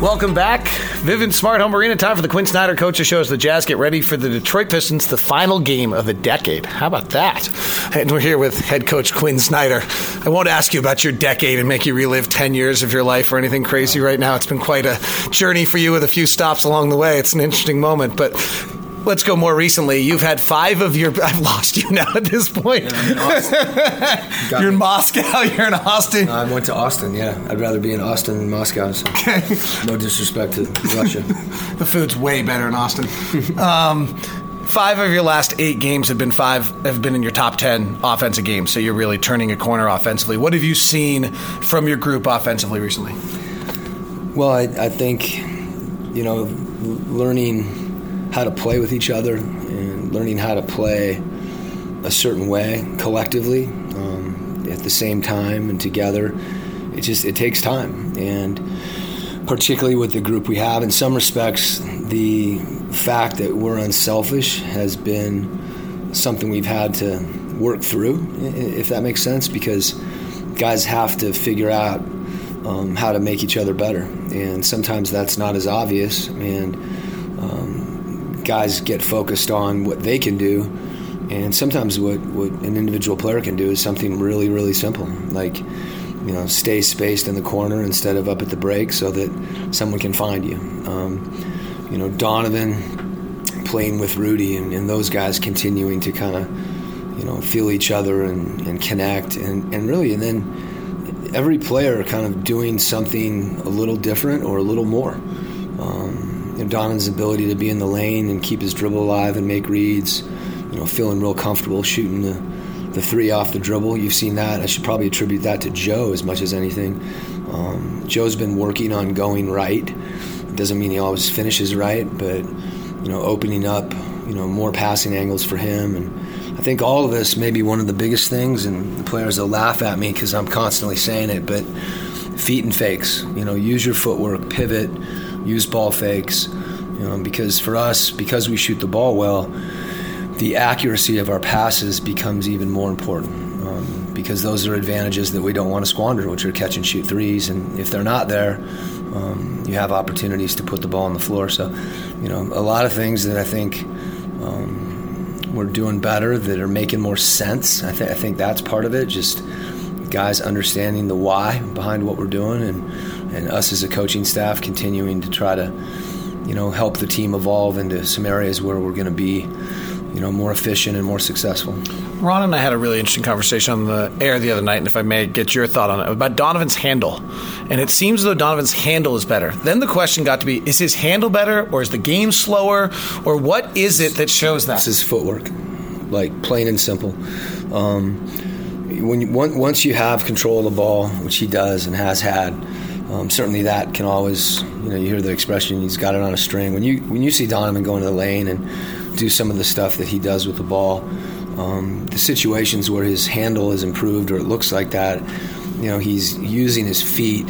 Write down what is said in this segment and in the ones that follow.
Welcome back. Vivint Smart Home Arena. Time for the Quin Snyder Coaches Show as the Jazz get ready for the Detroit Pistons, the final game of the decade. How about that? And we're here with head coach Quin Snyder. I won't ask you about your decade and make you relive 10 years of your life or anything crazy right now. It's been quite a journey for you with a few stops along the way. It's an interesting moment, but let's go more recently. You've had five of your. I've lost you now at this point. Got You're in. Moscow, you're in Austin. I went to Austin, yeah. I'd rather be in Austin than Moscow. So. no disrespect to Russia. The food's way better in Austin. um, five of your last eight games have been five have been in your top ten offensive games. So you're really turning a corner offensively. What have you seen from your group offensively recently? well, I, I think, you know, learning how to play with each other and learning how to play a certain way collectively um, at the same time and together. It just it takes time, and particularly with the group we have, in some respects, the fact that we're unselfish has been something we've had to work through, if that makes sense, because guys have to figure out um, how to make each other better, and sometimes that's not as obvious, and um, guys get focused on what they can do, and sometimes what, what an individual player can do is something really, really simple, like you know, stay spaced in the corner instead of up at the break, so that someone can find you. Um, you know, Donovan playing with Rudy, and, and those guys continuing to kind of you know feel each other and, and connect, and, and really, and then every player kind of doing something a little different or a little more. Um, you know, Donovan's ability to be in the lane and keep his dribble alive and make reads, you know, feeling real comfortable shooting the, the three off the dribble. You've seen that. I should probably attribute that to Joe as much as anything. Um, Joe's been working on going right. Doesn't mean he always finishes right, but you know, opening up, you know, more passing angles for him. And I think all of this may be one of the biggest things, and the players will laugh at me because I'm constantly saying it, but feet and fakes. You know, use your footwork, pivot, use ball fakes. You know, because for us, because we shoot the ball well, the accuracy of our passes becomes even more important. Um, because those are advantages that we don't want to squander, which are catch and shoot threes. And if they're not there, um, you have opportunities to put the ball on the floor. So, you know, a lot of things that I think um, we're doing better that are making more sense. I, th- I think that's part of it. Just guys understanding the why behind what we're doing, and and us as a coaching staff continuing to try to, you know, help the team evolve into some areas where we're going to be, you know, more efficient and more successful. Ron and I had a really interesting conversation on the air the other night, and if I may get your thought on it, about Donovan's handle. And it seems as though Donovan's handle is better. Then the question got to be is his handle better, or is the game slower, or what is it that shows that? This is footwork, like plain and simple. Um, when you, on- once you have control of the ball, which he does and has had, um, certainly that can always, you know, you hear the expression, he's got it on a string. When you when you see Donovan go into the lane and do some of the stuff that he does with the ball, um, the situations where his handle is improved or it looks like that, you know, he's using his feet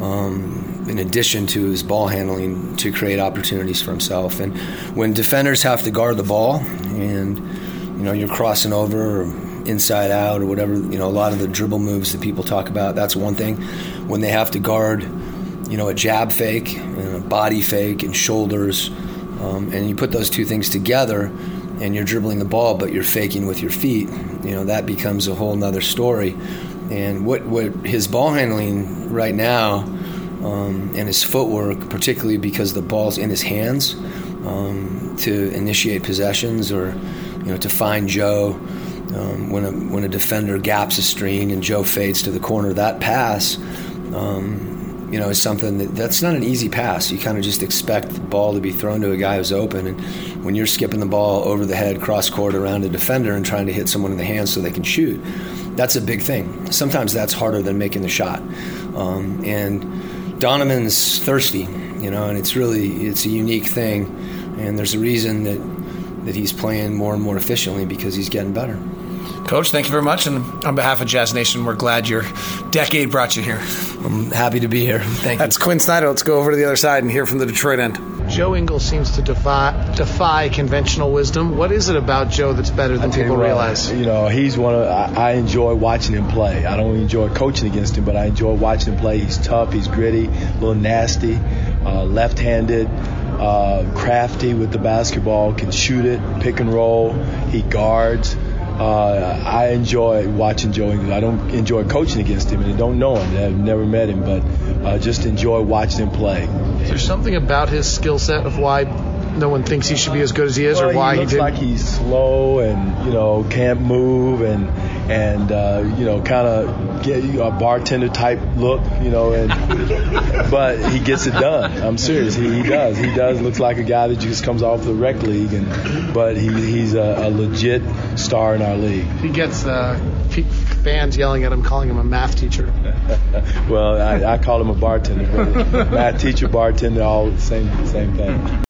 um, in addition to his ball handling to create opportunities for himself. And when defenders have to guard the ball and, you know, you're crossing over or inside out or whatever, you know, a lot of the dribble moves that people talk about, that's one thing. When they have to guard, you know, a jab fake and a body fake and shoulders, um, and you put those two things together and you're dribbling the ball, but you're faking with your feet, you know, that becomes a whole nother story. And what, what his ball handling right now um, and his footwork, particularly because the ball's in his hands um, to initiate possessions or, you know, to find Joe. Um, when, a, when a defender gaps a screen and Joe fades to the corner, that pass, um, you know, is something that that's not an easy pass. You kind of just expect the ball to be thrown to a guy who's open, and when you're skipping the ball over the head, cross court around a defender, and trying to hit someone in the hands so they can shoot, that's a big thing. Sometimes that's harder than making the shot, um, and Donovan's thirsty, you know, and it's really it's a unique thing, and there's a reason that that he's playing more and more efficiently because he's getting better. Coach, thank you very much. And on behalf of Jazz Nation, we're glad your decade brought you here. I'm happy to be here. Thank you. That's Quin Snyder. Let's go over to the other side and hear from the Detroit end. Joe Ingles seems to defy, defy conventional wisdom. What is it about Joe that's better than people what, realize? You know, he's one of. I, I enjoy watching him play. I don't enjoy coaching against him, but I enjoy watching him play. He's tough. He's gritty. A little nasty. Uh, left-handed. Uh, crafty with the basketball. Can shoot it. Pick and roll. He guards. Uh, I enjoy watching Joe Ingles. I don't enjoy coaching against him, and I don't know him. I've never met him, but uh, just enjoy watching him play. Is there something about his skill set of why no one thinks he should be as good as he is, well, or why he he, didn't? like he's slow and you know can't move and and uh, you know kind of get you know, a bartender type look, you know, and but he gets it done. I'm serious. He, he does. He does. Looks like a guy that just comes off the rec league, and but he, he's a, a legit star in our league. He gets uh, fans yelling at him, calling him a math teacher. well, I, I call him a bartender, but math teacher, bartender, all the same same thing.